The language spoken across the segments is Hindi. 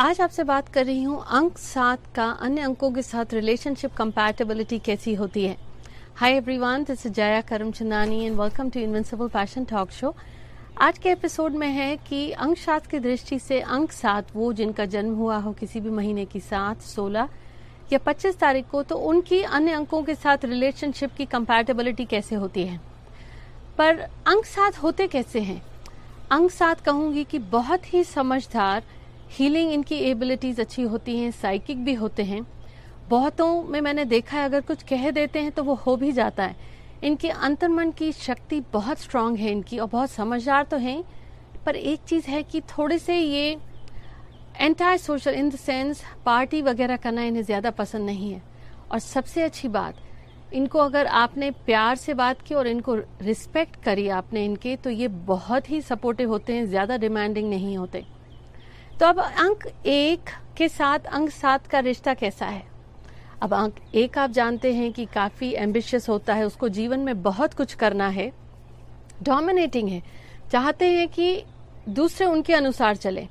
आज आपसे बात कर रही हूँ अंक सात का, अन्य अंकों के साथ रिलेशनशिप कंपैटिबिलिटी कैसी होती है? Hi everyone this is Jaya Karamchandani and welcome to invincible passion talk show आज के एपिसोड में है कि अंक सात की दृष्टि से अंक सात, वो जिनका जन्म हुआ हो किसी भी महीने की सात, सोलह या पच्चीस तारीख को तो उनकी अन्य अंकों के साथ रिलेशनशिप की कंपैटिबिलिटी कैसे होती है? पर अंक सात होते कैसे हैं? अंक सात कहूँगी कि बहुत ही समझदार हीलिंग इनकी एबिलिटीज अच्छी होती हैं साइकिक भी होते हैं। बहुतों में मैंने देखा है, अगर कुछ कह देते हैं तो वो हो भी जाता है। इनके अंतर्मन की शक्ति बहुत स्ट्रांग है इनकी और बहुत समझदार तो हैं, पर एक चीज़ है कि थोड़े से ये entire social in the sense party वगैरह करना इन्हें ज़्यादा पसंद नहीं है। और सबसे अच्छी बात, इनको अगर आपने प्यार से बात की और इनको रिस्पेक्ट करी आपने इनके तो ये बहुत ही सपोर्टिव होते हैं, ज़्यादा डिमांडिंग नहीं होते। तो अब अंक एक के साथ, अंक सात का रिश्ता कैसा है? अब अंक एक आप जानते हैं कि काफ़ी एम्बिशियस होता है, उसको जीवन में बहुत कुछ करना है डोमिनेटिंग है। चाहते हैं कि दूसरे उनके अनुसार चले।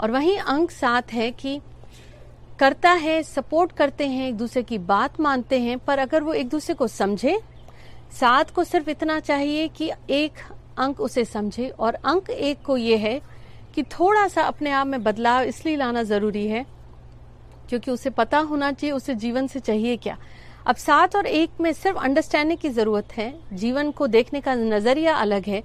और वहीं अंक सात है कि करता है सपोर्ट करते हैं, एक दूसरे की बात मानते हैं, पर अगर वो एक दूसरे को समझे, सात को सिर्फ़ इतना चाहिए कि एक अंक उसे समझे। और अंक एक को ये है कि थोड़ा सा अपने आप में बदलाव इसलिए लाना ज़रूरी है, क्योंकि उसे पता होना चाहिए, उसे जीवन से चाहिए क्या। अब सात और एक में सिर्फ़ अंडरस्टैंडिंग की ज़रूरत है, जीवन को देखने का नज़रिया अलग है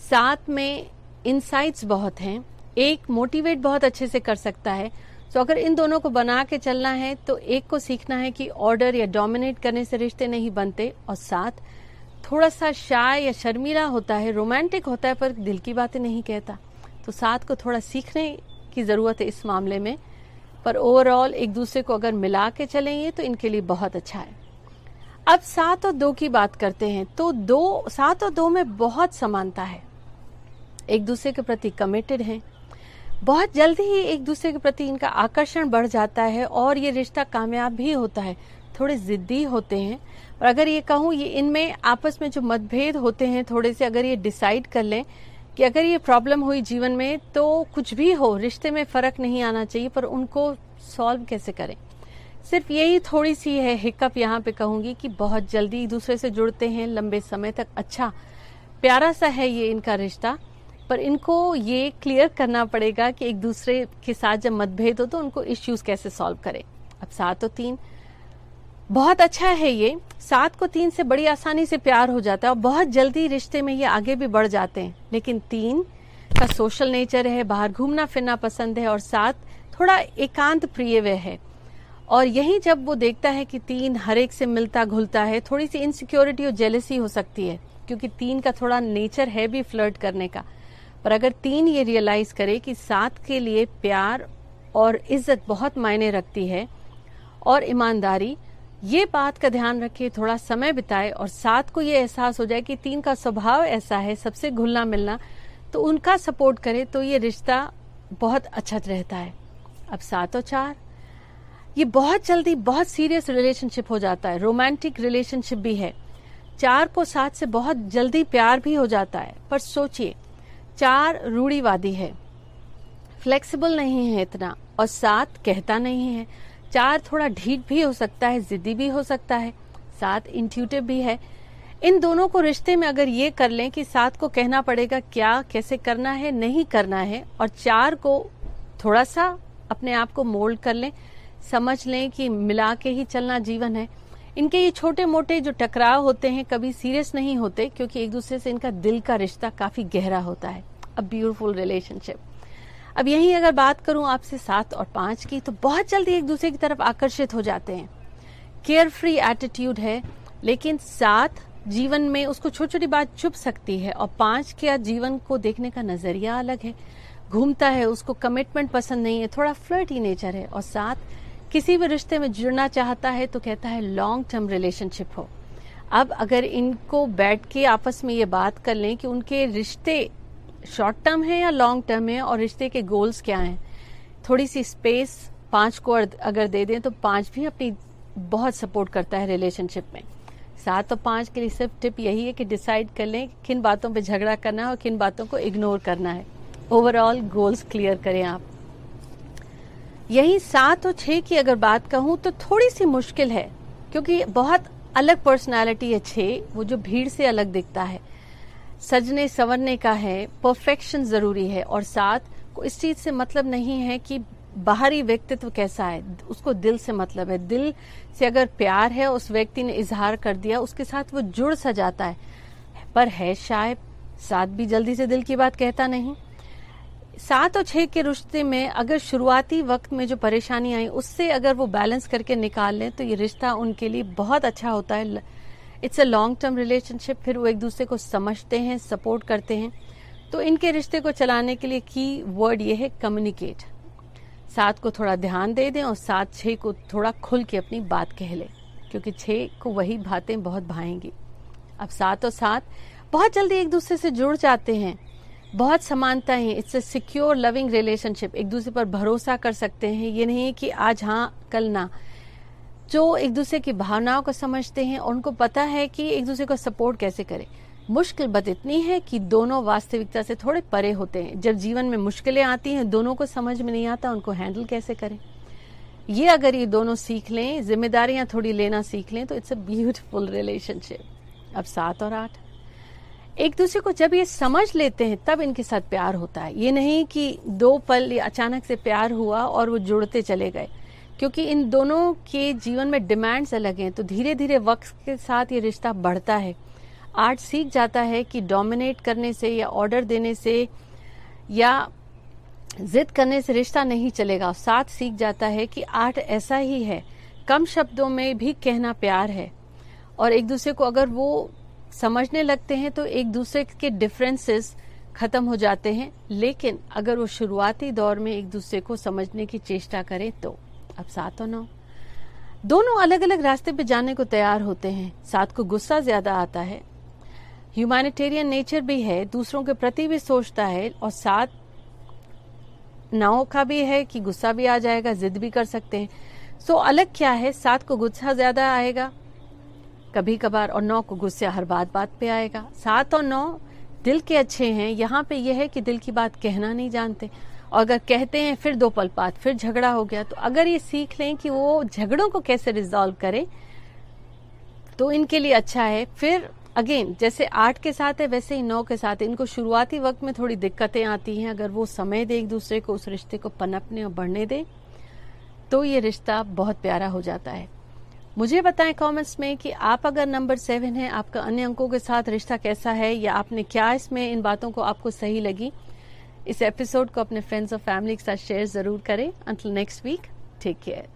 सात में इनसाइट्स बहुत हैं, एक मोटिवेट बहुत अच्छे से कर सकता है। तो अगर इन दोनों को बना के चलना है तो एक को सीखना है कि ऑर्डर या डोमिनेट करने से रिश्ते नहीं बनते, और साथ थोड़ा सा शाय या शर्मीला होता है रोमांटिक होता है, पर दिल की बातें नहीं कहता। तो साथ को थोड़ा सीखने की ज़रूरत है इस मामले में। पर ओवरऑल एक दूसरे को अगर मिला के चलेंगे तो इनके लिए बहुत अच्छा है। अब सात और दो की बात करते हैं तो दो, सात और दो में बहुत समानता है। एक दूसरे के प्रति कमिटेड हैं। बहुत जल्दी ही एक दूसरे के प्रति इनका आकर्षण बढ़ जाता है और ये रिश्ता कामयाब भी होता है, थोड़े जिद्दी होते हैं। और अगर ये कहूँ, ये इनमें आपस में जो मतभेद होते हैं, थोड़े से अगर ये डिसाइड कर लें कि अगर ये प्रॉब्लम हुई जीवन में तो कुछ भी हो, रिश्ते में फ़र्क नहीं आना चाहिए, पर उनको सॉल्व कैसे करें? सिर्फ़ यही थोड़ी सी है हिकअप यहाँ पे कहूँगी कि बहुत जल्दी दूसरे से जुड़ते हैं, लंबे समय तक। अच्छा प्यारा सा है ये इनका रिश्ता, पर इनको ये क्लियर करना पड़ेगा कि एक दूसरे के साथ जब मतभेद हो तो उनको इश्यूज़ कैसे सॉल्व करें? अब सात और तीन बहुत अच्छा है ये। सात को तीन से बड़ी आसानी से प्यार हो जाता है और बहुत जल्दी रिश्ते में ये आगे भी बढ़ जाते हैं। लेकिन तीन का सोशल नेचर है, बाहर घूमना फिरना पसंद है और सात थोड़ा एकांत प्रिय वह है। और यही जब वो देखता है कि तीन हर एक से मिलता घुलता है, थोड़ी सी इनसिक्योरिटी और जेलसी हो सकती है, क्योंकि तीन का थोड़ा नेचर है भी फ्लर्ट करने का। पर अगर तीन ये रियलाइज़ करे कि सात के लिए प्यार और इज़्ज़त बहुत मायने रखती है और ईमानदारी ये बात का ध्यान रखे थोड़ा समय बिताए और साथ को ये एहसास हो जाए कि तीन का स्वभाव ऐसा है, सबसे घुलना मिलना तो उनका सपोर्ट करे तो ये रिश्ता बहुत अच्छा रहता है। अब सात और चार। ये बहुत जल्दी बहुत सीरियस रिलेशनशिप हो जाता है, रोमांटिक रिलेशनशिप भी है। चार को सात से बहुत जल्दी प्यार भी हो जाता है, पर सोचिए, चार रूढ़ीवादी है, फ्लेक्सिबल नहीं है इतना, और सात कहता नहीं है। चार थोड़ा ढीठ भी हो सकता है, जिद्दी भी हो सकता है सात इंट्यूटिव भी है। इन दोनों को रिश्ते में अगर ये कर लें कि सात को कहना पड़ेगा क्या, कैसे करना है, नहीं करना है, और चार को थोड़ा सा अपने आप को मोल्ड कर लें, समझ लें कि मिला के ही चलना जीवन है। इनके ये छोटे मोटे जो टकराव होते हैं कभी सीरियस नहीं होते, क्योंकि एक दूसरे से इनका दिल का रिश्ता काफ़ी गहरा होता है। अ ब्यूटिफुल रिलेशनशिप अब यही अगर बात करूँ आपसे सात और पाँच की तो बहुत जल्दी एक दूसरे की तरफ़ आकर्षित हो जाते हैं। केयर फ्री एटीट्यूड है, लेकिन सात जीवन में उसको छोटी छोटी बात चुप सकती है और पाँच के जीवन को देखने का नज़रिया अलग है। घूमता है, उसको कमिटमेंट पसंद नहीं है, थोड़ा फ्लर्टी नेचर है और साथ किसी भी रिश्ते में जुड़ना चाहता है तो कहता है लॉन्ग टर्म रिलेशनशिप हो। अब अगर इनको बैठ के आपस में ये बात कर लें कि उनके रिश्ते शॉर्ट टर्म है या लॉन्ग टर्म है और रिश्ते के गोल्स क्या हैं? थोड़ी सी स्पेस पाँच को अगर दे दें तो पाँच भी अपनी बहुत सपोर्ट करता है रिलेशनशिप में। सात और पाँच के लिए सिर्फ़ टिप यही है कि डिसाइड कर लें किन बातों पे झगड़ा करना है और किन बातों को इग्नोर करना है। ओवरऑल गोल्स क्लियर करें आप। यही सात और छह की अगर बात कहूँ तो थोड़ी सी मुश्किल है, क्योंकि बहुत अलग पर्सनालिटी है छह, वो जो भीड़ से अलग दिखता है। सजने संवरने का है परफेक्शन ज़रूरी है और साथ, को इस चीज़ से मतलब नहीं है कि बाहरी व्यक्तित्व कैसा है, उसको दिल से मतलब है। दिल से अगर प्यार है, उस व्यक्ति ने इजहार कर दिया, उसके साथ वो जुड़ सा जाता है। पर है शायद, साथ भी जल्दी से दिल की बात कहता नहीं। सात और छह के रिश्ते में अगर शुरुआती वक्त में जो परेशानी आई, उससे अगर वो बैलेंस करके निकाल लें तो ये रिश्ता उनके लिए बहुत अच्छा होता है। It's a long term relationship, फिर वो एक दूसरे को समझते हैं, सपोर्ट करते हैं। तो इनके रिश्ते को चलाने के लिए की वर्ड ये है कम्युनिकेट सात को थोड़ा ध्यान दे दें और सात छः को थोड़ा खुल के अपनी बात कह लें, क्योंकि छः को वही बातें बहुत भाएँगी। अब सात और सात बहुत जल्दी एक दूसरे से जुड़ जाते हैं। बहुत समानता है it's a secure loving relationship एक दूसरे पर भरोसा कर सकते हैं। ये नहीं है कि आज हाँ कल ना। जो एक दूसरे की भावनाओं को समझते हैं उनको पता है कि एक दूसरे को सपोर्ट कैसे करें। मुश्किल बत इतनी है कि दोनों वास्तविकता से थोड़े परे होते हैं। जब जीवन में मुश्किलें आती हैं, दोनों को समझ में नहीं आता, उनको हैंडल कैसे करें? ये अगर ये दोनों सीख लें, जिम्मेदारियाँ थोड़ी लेना सीख लें तो इट्स अ ब्यूटिफुल रिलेशनशिप अब सात और आठ। एक दूसरे को जब ये समझ लेते हैं, तब इनके साथ प्यार होता है। ये नहीं कि दो पल अचानक से प्यार हुआ और वो जुड़ते चले गए। क्योंकि इन दोनों के जीवन में डिमांड्स अलग हैं तो धीरे धीरे वक्त के साथ ये रिश्ता बढ़ता है। आर्ट सीख जाता है कि डोमिनेट करने से या ऑर्डर देने से या जिद करने से रिश्ता नहीं चलेगा। साथ सीख जाता है कि आर्ट ऐसा ही है। कम शब्दों में भी कहना प्यार है। और एक दूसरे को अगर वो समझने लगते हैं तो एक दूसरे के डिफरेंसेस खत्म हो जाते हैं। लेकिन अगर वो शुरुआती दौर में एक दूसरे को समझने की चेष्टा करें तो अब सात और नौ। दोनों अलग अलग रास्ते पे जाने को तैयार होते हैं। सात को गुस्सा ज़्यादा आता है। ह्यूमैनिटेरियन नेचर भी है, दूसरों के प्रति भी सोचता है और साथ नाव का भी है कि गुस्सा भी आ जाएगा, जिद भी कर सकते हैं। सो अलग क्या है? सात को गुस्सा ज़्यादा आएगा कभी कभार और नौ को गुस्सा हर बात बात पे आएगा। सात और नौ दिल के अच्छे हैं। यहाँ पे यह है कि दिल की बात कहना नहीं जानते। और अगर कहते हैं फिर दो पल बाद, फिर झगड़ा हो गया तो अगर ये सीख लें कि वो झगड़ों को कैसे रिजॉल्व करें तो इनके लिए अच्छा है। फिर अगेन जैसे आठ के साथ है, वैसे ही नौ के साथ है। इनको शुरुआती वक्त में थोड़ी दिक्कतें आती हैं। अगर वो समय दे एक दूसरे को, उस रिश्ते को पनपने और बढ़ने दे तो ये रिश्ता बहुत प्यारा हो जाता है। मुझे बताएँ कमेंट्स में कि आप अगर नंबर सेवन है, आपका अन्य अंकों के साथ रिश्ता कैसा है, या आपने क्या इसमें इन बातों को आपको सही लगी? इस एपिसोड को अपने फ्रेंड्स और फैमिली के साथ शेयर ज़रूर करें। Until next week take care